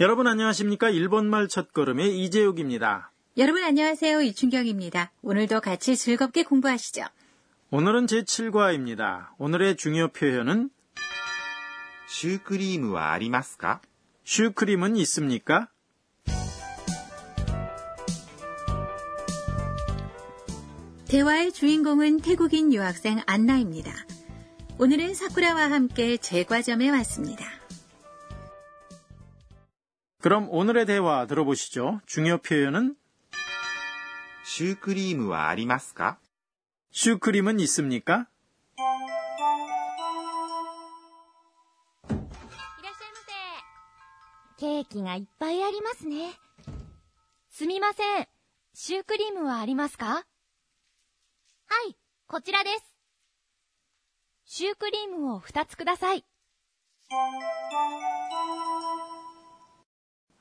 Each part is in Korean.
여러분 안녕하십니까? 일본말 첫걸음의 이재욱입니다. 여러분 안녕하세요. 이춘경입니다. 오늘도 같이 즐겁게 공부하시죠. 오늘은 제7과입니다. 오늘의 중요 표현은 シュークリームはありますか 슈크림은 있습니까? 대화의 주인공은 태국인 유학생 안나입니다. 오늘은 사쿠라와 함께 제과점에 왔습니다. 그럼 오늘의 대화 들어보시죠. 중요 표현은 シュークリームはありますか 슈크림은 있습니까? いらっしゃいませ。ケーキがいっぱいありますね。すみません。シュークリームはありますかはい、こちらです。シュークリームを2つください。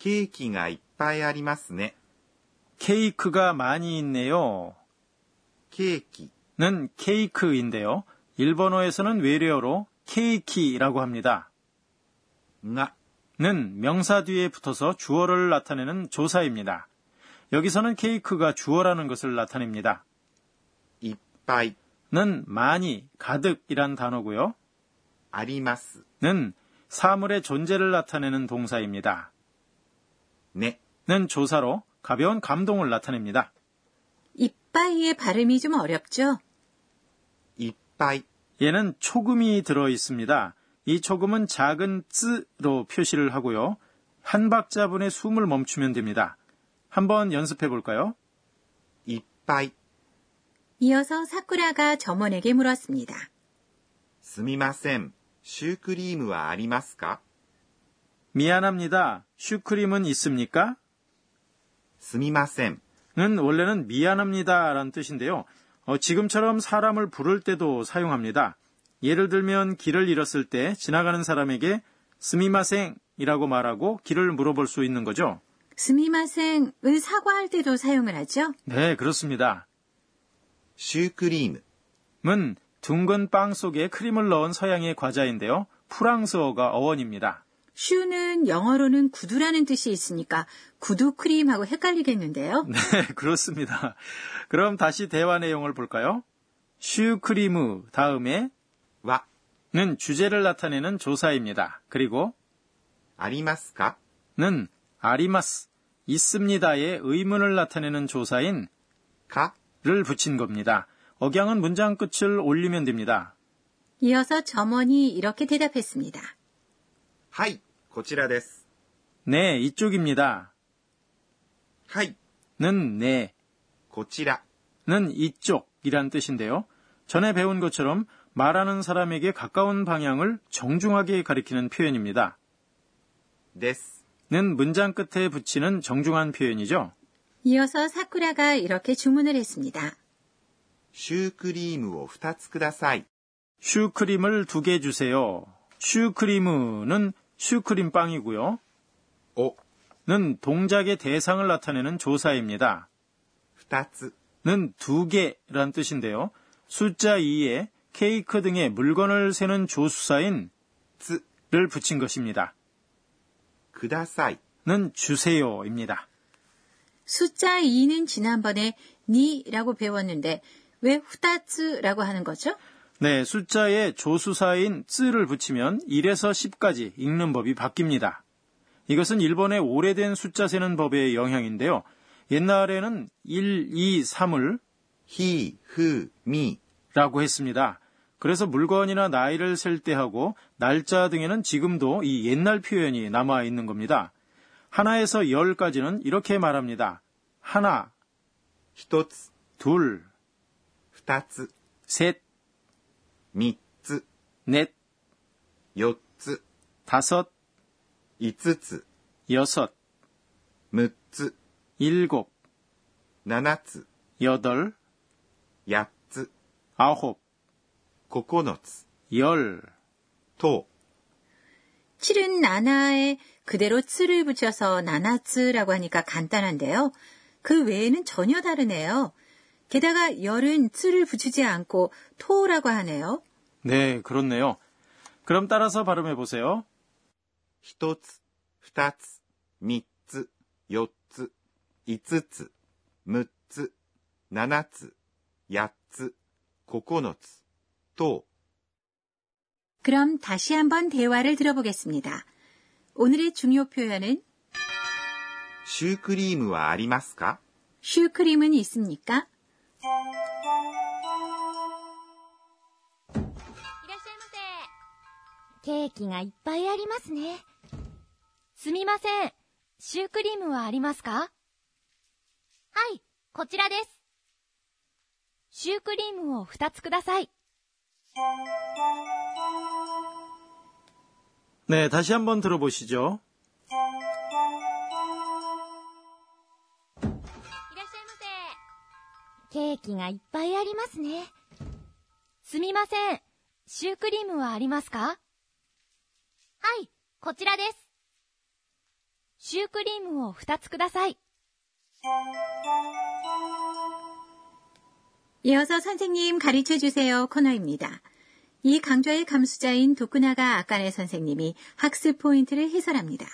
케이크가 이빠이 아리마스네. 케이크가 많이 있네요. 케이크는 케이크인데요. 일본어에서는 외래어로 케이키라고 합니다. 나. 는 명사 뒤에 붙어서 주어를 나타내는 조사입니다. 여기서는 케이크가 주어라는 것을 나타냅니다. 이빠이는 많이, 가득이란 단어고요. 아리마스는 사물의 존재를 나타내는 동사입니다. 네는 조사로 가벼운 감동을 나타냅니다. 이빠이의 발음이 좀 어렵죠? 이빠이. 얘는 초금이 들어 있습니다. 이 초금은 작은 쯔로 표시를 하고요. 한 박자분의 숨을 멈추면 됩니다. 한번 연습해 볼까요? 이빠이. 이어서 사쿠라가 점원에게 물었습니다. 스미마셈, 슈크림은 아리마스까? 미안합니다. 슈크림은 있습니까? 스미마센은 원래는 미안합니다라는 뜻인데요. 어, 지금처럼 사람을 부를 때도 사용합니다. 예를 들면 길을 잃었을 때 지나가는 사람에게 스미마생이라고 말하고 길을 물어볼 수 있는 거죠. 스미마생을 사과할 때도 사용을 하죠? 네, 그렇습니다. 슈크림은 둥근 빵 속에 크림을 넣은 서양의 과자인데요. 프랑스어가 어원입니다. 슈는 영어로는 구두라는 뜻이 있으니까 구두 크림하고 헷갈리겠는데요. 네, 그렇습니다. 그럼 다시 대화 내용을 볼까요? 슈크리무 다음에 와는 주제를 나타내는 조사입니다. 그리고 아리마스가 는 아리마스 있습니다의 의문을 나타내는 조사인 가를 붙인 겁니다. 억양은 문장 끝을 올리면 됩니다. 이어서 점원이 이렇게 대답했습니다. はい、こちらです。 네, 이쪽입니다. はい、 는 네, こちら。 는 이쪽이란 뜻인데요. 전에 배운 것처럼 말하는 사람에게 가까운 방향을 정중하게 가리키는 표현입니다. です。 는 문장 끝에 붙이는 정중한 표현이죠. 이어서 사쿠라가 이렇게 주문을 했습니다. シュークリームを2つください。 슈크림을 두 개 주세요. 슈크림은 슈크림 빵이고요. 오. 어? 는 동작의 대상을 나타내는 조사입니다. 2つ. 는두 개란 뜻인데요. 숫자 2에 케이크 등의 물건을 세는 조수사인 를 붙인 것입니다. 그다사이는 주세요입니다. 숫자 2는 지난번에 니라고 배웠는데 왜 후다츠라고 하는 거죠? 네, 숫자에 조수사인 쓰를 붙이면 1에서 10까지 읽는 법이 바뀝니다. 이것은 일본의 오래된 숫자 세는 법의 영향인데요. 옛날에는 1, 2, 3을 히, 흐, 미라고 했습니다. 그래서 물건이나 나이를 셀 때 하고 날짜 등에는 지금도 이 옛날 표현이 남아 있는 겁니다. 하나에서 열까지는 이렇게 말합니다. 하나, 히토츠, 둘, 후타츠, 셋, 三つ、 넷, 四つ、 다섯, 5つ、 여섯, 6つ、 일곱, 7つ、 여덟, 8つ、 아홉, 9つ、 열. 等。 칠은 나나에 그대로 츠를 붙여서 나나츠라고 하니까 간단한데요. 그 외에는 전혀 다르네요. 게다가 열은 츠를 붙이지 않고 토라고 하네요. 네, 그렇네요. 그럼 따라서 발음해 보세요. 1つ、2つ、3つ、4つ、5つ、6つ、7つ、8つ、9つ、等。 그럼 다시 한번 대화를 들어보겠습니다. 오늘의 중요 표현은 シュークリームはありますか 슈크림은 있습니까? ケーキがいっぱいありますね。すみません。シュークリームはありますかはい、こちらです。シュークリームを2つください。 네, 다시 한번 들어보시죠. いらっしゃいませ。ケーキがいっぱいありますね。すみません。シュークリームはありますか はい、こちらです。シュークリームを2つください。 이어서 선생님 가르쳐 주세요 코너입니다. 이 강좌의 감수자인 도쿠나가 아까네 선생님이 학습 포인트를 해설합니다.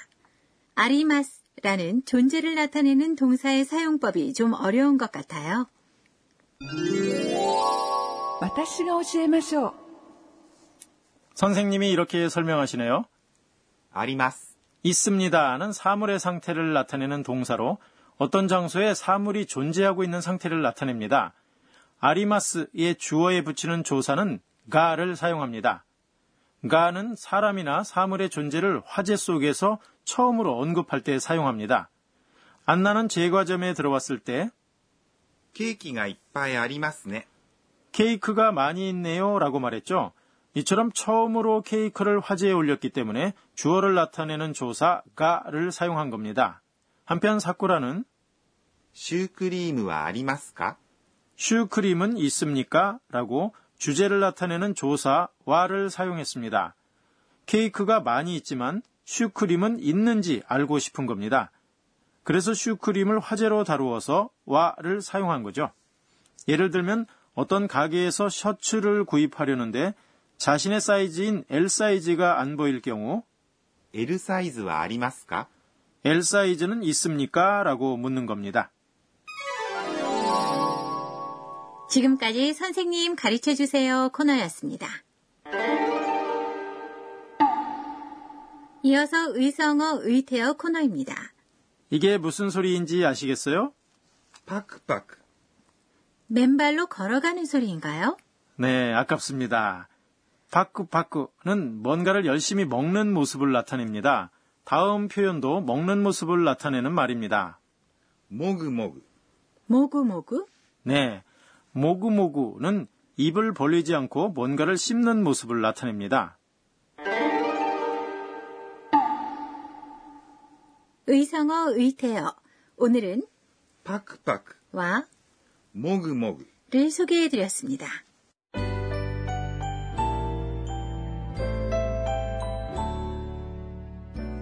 아리마스라는 존재를 나타내는 동사의 사용법이 좀 어려운 것 같아요. 私が教えましょう。 선생님이 이렇게 설명하시네요. あります。 있습니다는 사물의 상태를 나타내는 동사로 어떤 장소에 사물이 존재하고 있는 상태를 나타냅니다. 아리마스의 주어에 붙이는 조사는 가를 사용합니다. 가는 사람이나 사물의 존재를 화제 속에서 처음으로 언급할 때 사용합니다. 안나는 제과점에 들어왔을 때 ケーキがいっぱいありますね。 케이크가 많이 있네요 라고 말했죠. 이처럼 처음으로 케이크를 화제에 올렸기 때문에 주어를 나타내는 조사 가를 사용한 겁니다. 한편 사쿠라는 シュークリームはありますか 슈크림은 있습니까? 라고 주제를 나타내는 조사 와를 사용했습니다. 케이크가 많이 있지만 슈크림은 있는지 알고 싶은 겁니다. 그래서 슈크림을 화제로 다루어서 와를 사용한 거죠. 예를 들면 어떤 가게에서 셔츠를 구입하려는데 자신의 사이즈인 L 사이즈가 안 보일 경우 L 사이즈와 아리마스까? L 사이즈는 있습니까? 라고 묻는 겁니다. 지금까지 선생님 가르쳐 주세요 코너였습니다. 이어서 의성어 의태어 코너입니다. 이게 무슨 소리인지 아시겠어요? 파크파크. 맨발로 걸어가는 소리인가요? 네, 아깝습니다. 바꾸바꾸는 뭔가를 열심히 먹는 모습을 나타냅니다. 다음 표현도 먹는 모습을 나타내는 말입니다. 모그모그. 모그모그? 네. 모그모그는 입을 벌리지 않고 뭔가를 씹는 모습을 나타냅니다. 의성어 의태어. 오늘은 바크바크와 모그모그를 소개해드렸습니다.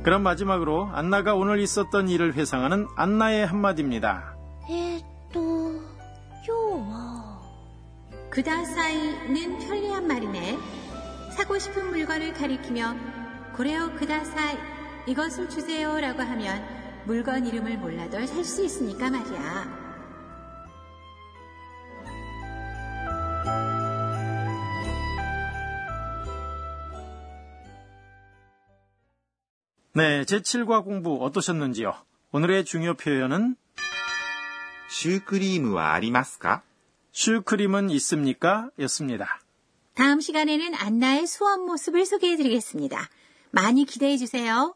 그럼 마지막으로 안나가 오늘 있었던 일을 회상하는 안나의 한마디입니다. 에또 요워. 그다사이는 편리한 말이네. 사고 싶은 물건을 가리키며 고래요 그다사이 이것을 주세요라고 하면 물건 이름을 몰라도 살 수 있으니까 말이야. 네, 제7과 공부 어떠셨는지요? 오늘의 중요 표현은 シュークリームはありますか 슈크림은 있습니까? 였습니다. 다음 시간에는 안나의 수업 모습을 소개해 드리겠습니다. 많이 기대해 주세요.